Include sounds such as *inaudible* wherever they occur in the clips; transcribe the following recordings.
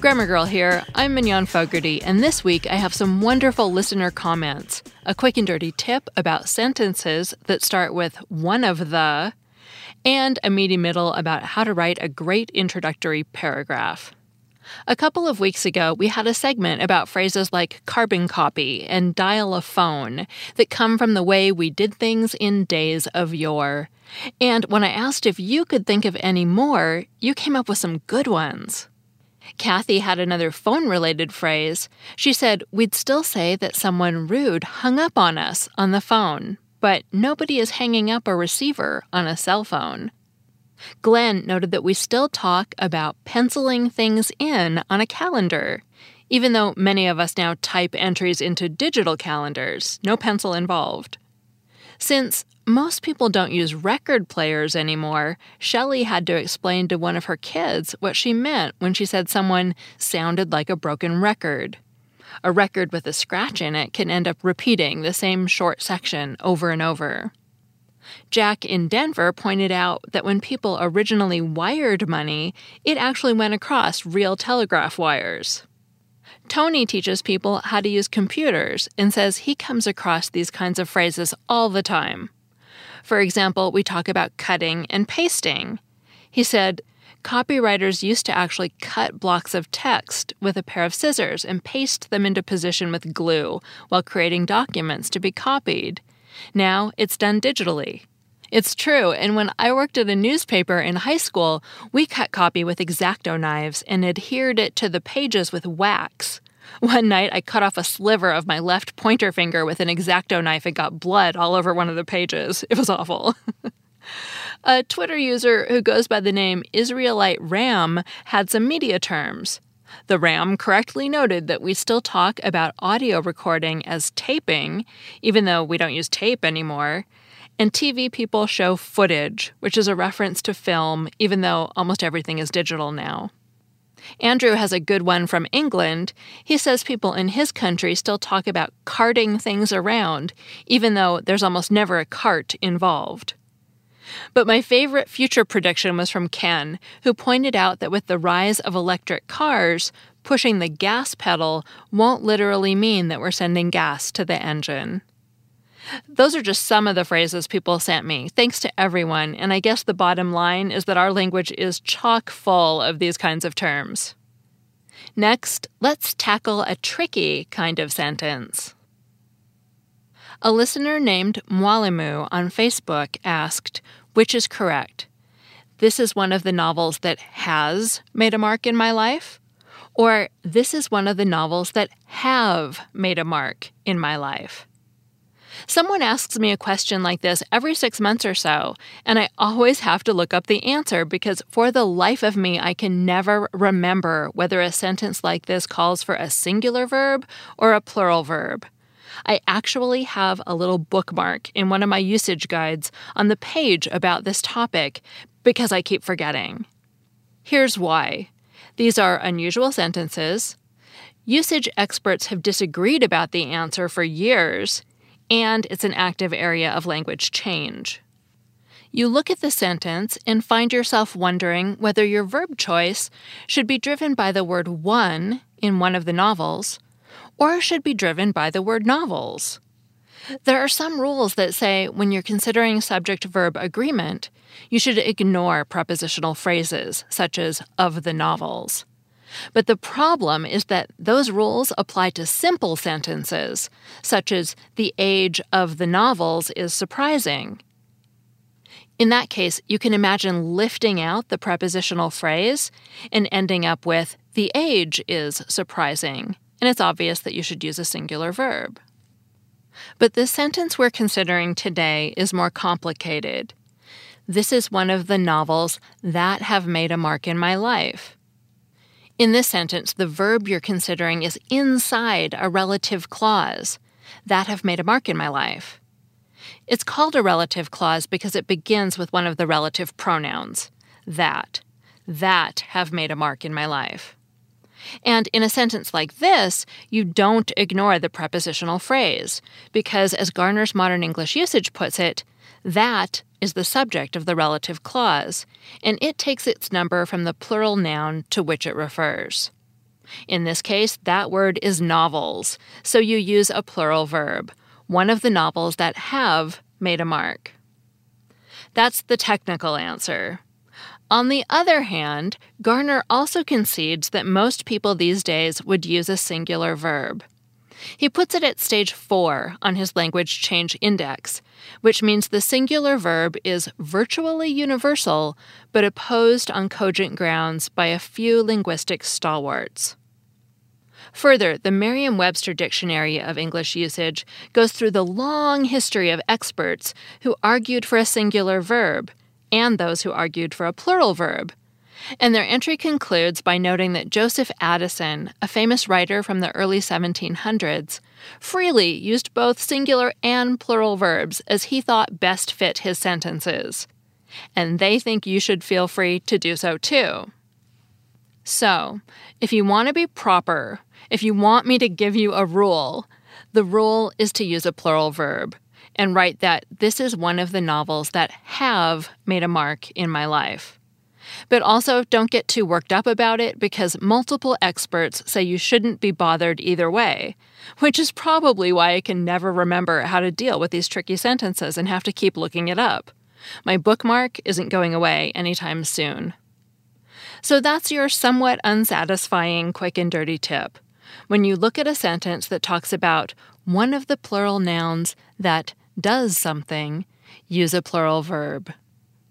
Grammar Girl here. I'm Mignon Fogarty, and this week I have some wonderful listener comments, a quick and dirty tip about sentences that start with one of the, and a meaty middle about how to write a great introductory paragraph. A couple of weeks ago, we had a segment about phrases like carbon copy and dial a phone that come from the way we did things in days of yore. And when I asked if you could think of any more, you came up with some good ones. Kathy had another phone related phrase. She said we'd still say that someone rude hung up on us on the phone, but nobody is hanging up a receiver on a cell phone. Glenn noted that we still talk about penciling things in on a calendar, even though many of us now type entries into digital calendars, no pencil involved. Since most people don't use record players anymore, Shelley had to explain to one of her kids what she meant when she said someone sounded like a broken record. A record with a scratch in it can end up repeating the same short section over and over. Jack in Denver pointed out that when people originally wired money, it actually went across real telegraph wires. Tony teaches people how to use computers and says he comes across these kinds of phrases all the time. For example, we talk about cutting and pasting. He said, Copywriters used to actually cut blocks of text with a pair of scissors and paste them into position with glue while creating documents to be copied. Now it's done digitally. It's true, and when I worked at a newspaper in high school, we cut copy with exacto knives and adhered it to the pages with wax. One night, I cut off a sliver of my left pointer finger with an exacto knife and got blood all over one of the pages. It was awful. *laughs* a Twitter user who goes by the name Israelite Ram had some media terms. The RAM correctly noted that we still talk about audio recording as taping, even though we don't use tape anymore. And TV people show footage, which is a reference to film, even though almost everything is digital now. Andrew has a good one from England. He says people in his country still talk about carting things around, even though there's almost never a cart involved. But my favorite future prediction was from Ken, who pointed out that with the rise of electric cars, pushing the gas pedal won't literally mean that we're sending gas to the engine. Those are just some of the phrases people sent me. Thanks to everyone. And I guess the bottom line is that our language is chock full of these kinds of terms. Next, let's tackle a tricky kind of sentence. A listener named Mwalimu on Facebook asked, which is correct? This is one of the novels that has made a mark in my life? Or this is one of the novels that have made a mark in my life? Someone asks me a question like this every six months or so, and I always have to look up the answer because for the life of me, I can never remember whether a sentence like this calls for a singular verb or a plural verb. I actually have a little bookmark in one of my usage guides on the page about this topic because I keep forgetting. Here's why these are unusual sentences. Usage experts have disagreed about the answer for years, and it's an active area of language change. You look at the sentence and find yourself wondering whether your verb choice should be driven by the word one in one of the novels or should be driven by the word novels. There are some rules that say when you're considering subject verb agreement, you should ignore prepositional phrases such as of the novels. But the problem is that those rules apply to simple sentences, such as the age of the novels is surprising. In that case, you can imagine lifting out the prepositional phrase and ending up with the age is surprising, and it's obvious that you should use a singular verb. But the sentence we're considering today is more complicated. This is one of the novels that have made a mark in my life. In this sentence, the verb you're considering is inside a relative clause that have made a mark in my life. It's called a relative clause because it begins with one of the relative pronouns, that, that have made a mark in my life. And in a sentence like this, you don't ignore the prepositional phrase, because as Garner's Modern English Usage puts it, that is the subject of the relative clause, and it takes its number from the plural noun to which it refers. In this case, that word is novels, so you use a plural verb, one of the novels that have made a mark. That's the technical answer. On the other hand, Garner also concedes that most people these days would use a singular verb. He puts it at stage 4 on his language change index, which means the singular verb is virtually universal but opposed on cogent grounds by a few linguistic stalwarts. Further, the Merriam Webster Dictionary of English Usage goes through the long history of experts who argued for a singular verb and those who argued for a plural verb. And their entry concludes by noting that Joseph Addison, a famous writer from the early 1700s, freely used both singular and plural verbs as he thought best fit his sentences. And they think you should feel free to do so too. So, if you want to be proper, if you want me to give you a rule, the rule is to use a plural verb and write that this is one of the novels that have made a mark in my life. But also, don't get too worked up about it because multiple experts say you shouldn't be bothered either way, which is probably why I can never remember how to deal with these tricky sentences and have to keep looking it up. My bookmark isn't going away anytime soon. So that's your somewhat unsatisfying quick and dirty tip. When you look at a sentence that talks about one of the plural nouns that does something, use a plural verb.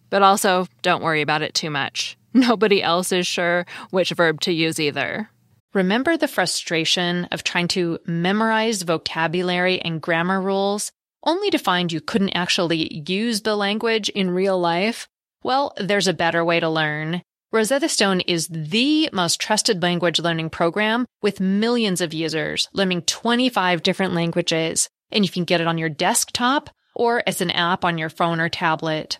But also, don't worry about it too much. *laughs* Nobody else is sure which verb to use either. Remember the frustration of trying to memorize vocabulary and grammar rules only to find you couldn't actually use the language in real life? Well, there's a better way to learn. Rosetta Stone is the most trusted language learning program with millions of users learning 25 different languages and you can get it on your desktop or as an app on your phone or tablet.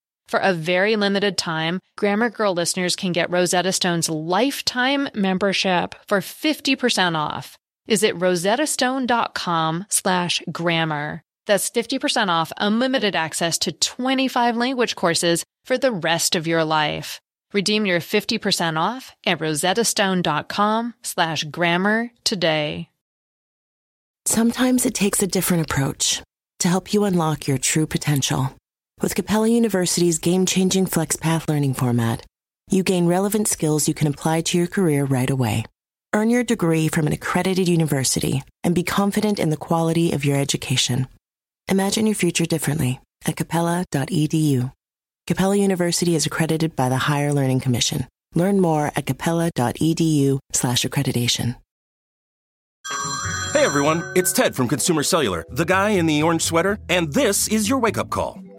For a very limited time, Grammar Girl listeners can get Rosetta Stone's lifetime membership for 50% off. Visit rosettastone.com slash grammar. That's 50% off unlimited access to 25 language courses for the rest of your life. Redeem your 50% off at rosettastone.com slash grammar today. Sometimes it takes a different approach to help you unlock your true potential. With Capella University's game-changing FlexPath learning format, you gain relevant skills you can apply to your career right away. Earn your degree from an accredited university and be confident in the quality of your education. Imagine your future differently at capella.edu. Capella University is accredited by the Higher Learning Commission. Learn more at capella.edu/slash accreditation. Hey everyone, it's Ted from Consumer Cellular, the guy in the orange sweater, and this is your wake up call.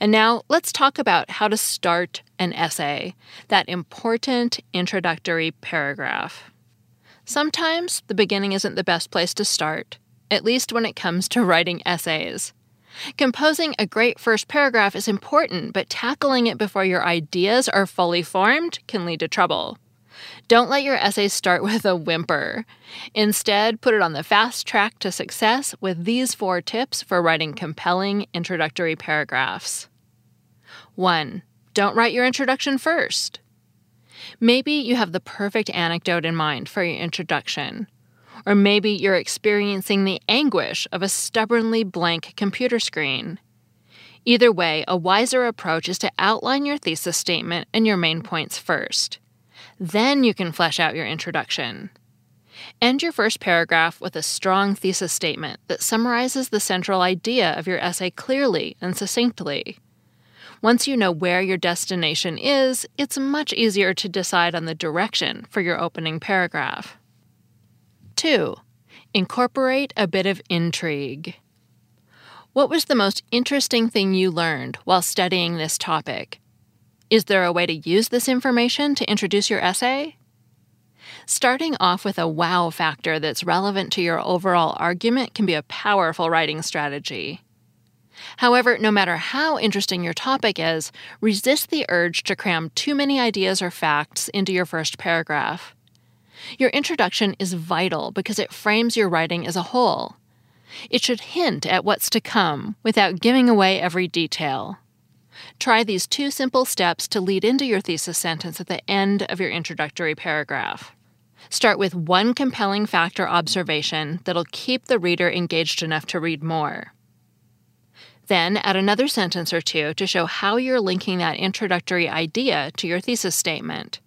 And now let's talk about how to start an essay, that important introductory paragraph. Sometimes the beginning isn't the best place to start, at least when it comes to writing essays. Composing a great first paragraph is important, but tackling it before your ideas are fully formed can lead to trouble. Don't let your essay start *laughs* with a whimper. Instead, put it on the fast track to success with these four tips for writing compelling introductory paragraphs. 1. Don't write your introduction first. Maybe you have the perfect anecdote in mind for your introduction. Or maybe you're experiencing the anguish of a stubbornly blank computer screen. Either way, a wiser approach is to outline your thesis statement and your main points first. Then you can flesh out your introduction. End your first paragraph with a strong thesis statement that summarizes the central idea of your essay clearly and succinctly. Once you know where your destination is, it's much easier to decide on the direction for your opening paragraph. 2. Incorporate a bit of intrigue. What was the most interesting thing you learned while studying this topic? Is there a way to use this information to introduce your essay? Starting off with a wow factor that's relevant to your overall argument can be a powerful writing strategy. However, no matter how interesting your topic is, resist the urge to cram too many ideas or facts into your first paragraph. Your introduction is vital because it frames your writing as a whole. It should hint at what's to come without giving away every detail. Try these two simple steps to lead into your thesis sentence at the end of your introductory paragraph. Start with one compelling fact or observation that'll keep the reader engaged enough to read more. Then add another sentence or two to show how you're linking that introductory idea to your thesis statement.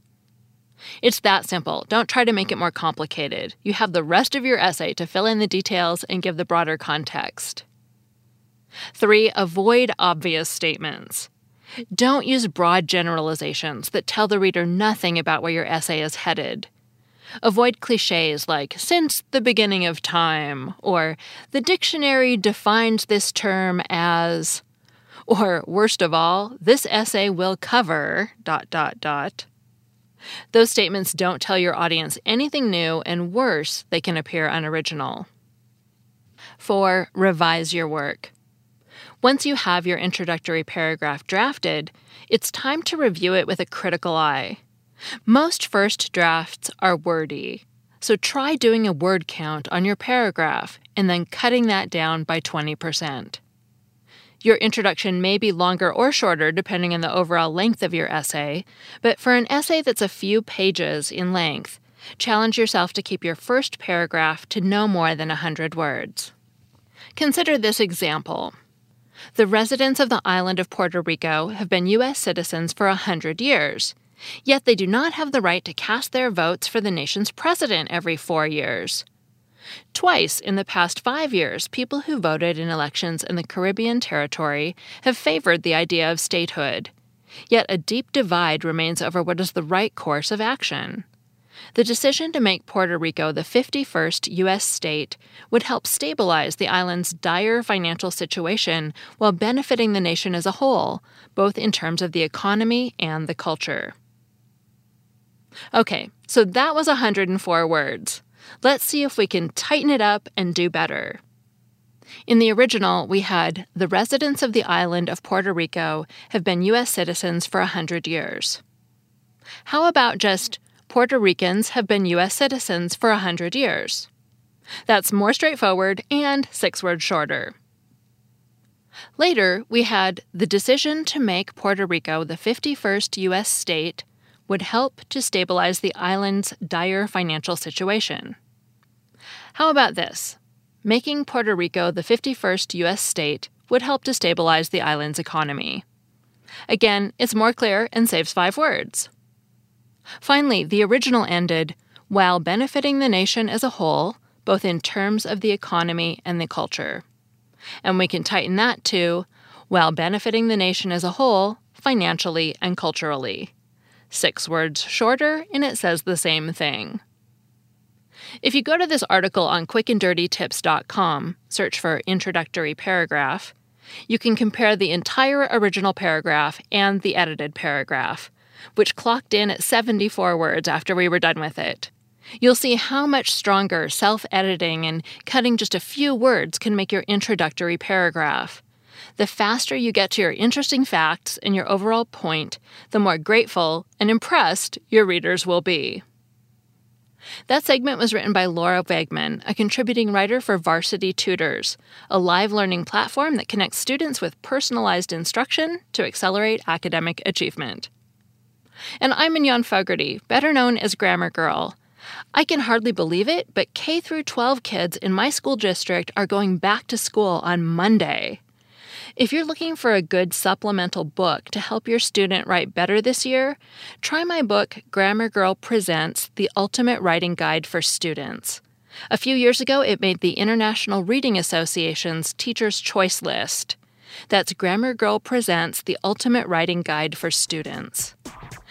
It's that simple. Don't try to make it more complicated. You have the rest of your essay to fill in the details and give the broader context. 3. Avoid obvious statements. Don't use broad generalizations that tell the reader nothing about where your essay is headed. Avoid cliches like since the beginning of time, or the dictionary defines this term as, or worst of all, this essay will cover dot dot dot. Those statements don't tell your audience anything new, and worse, they can appear unoriginal. 4. Revise your work. Once you have your introductory paragraph drafted, it's time to review it with a critical eye. Most first drafts are wordy, so try doing a word count on your paragraph and then cutting that down by 20%. Your introduction may be longer or shorter depending on the overall length of your essay, but for an essay that's a few pages in length, challenge yourself to keep your first paragraph to no more than 100 words. Consider this example. The residents of the island of Puerto Rico have been U.S. citizens for a 100 years Yet they do not have the right to cast their votes for the nation's president every four years. Twice in the past five years, people who voted in elections in the Caribbean territory have favored the idea of statehood. Yet a deep divide remains over what is the right course of action. The decision to make Puerto Rico the 51st U.S. state would help stabilize the island's dire financial situation while benefiting the nation as a whole, both in terms of the economy and the culture. Okay, so that was 104 words. Let's see if we can tighten it up and do better. In the original, we had the residents of the island of Puerto Rico have been U.S. citizens for 100 years. How about just Puerto Ricans have been U.S. citizens for 100 years? That's more straightforward and six words shorter. Later, we had the decision to make Puerto Rico the 51st U.S. state would help to stabilize the island's dire financial situation. How about this? Making Puerto Rico the 51st U.S. state would help to stabilize the island's economy. Again, it's more clear and saves five words. Finally, the original ended while benefiting the nation as a whole, both in terms of the economy and the culture. And we can tighten that to while benefiting the nation as a whole, financially and culturally. Six words shorter, and it says the same thing. If you go to this article on quickanddirtytips.com, search for introductory paragraph, you can compare the entire original paragraph and the edited paragraph, which clocked in at 74 words after we were done with it. You'll see how much stronger self editing and cutting just a few words can make your introductory paragraph. The faster you get to your interesting facts and your overall point, the more grateful and impressed your readers will be. That segment was written by Laura Wegman, a contributing writer for Varsity Tutors, a live learning platform that connects students with personalized instruction to accelerate academic achievement. And I'm Mignon Fogarty, better known as Grammar Girl. I can hardly believe it, but K through 12 kids in my school district are going back to school on Monday. If you're looking for a good supplemental book to help your student write better this year, try my book, Grammar Girl Presents The Ultimate Writing Guide for Students. A few years ago, it made the International Reading Association's Teacher's Choice list. That's Grammar Girl Presents The Ultimate Writing Guide for Students.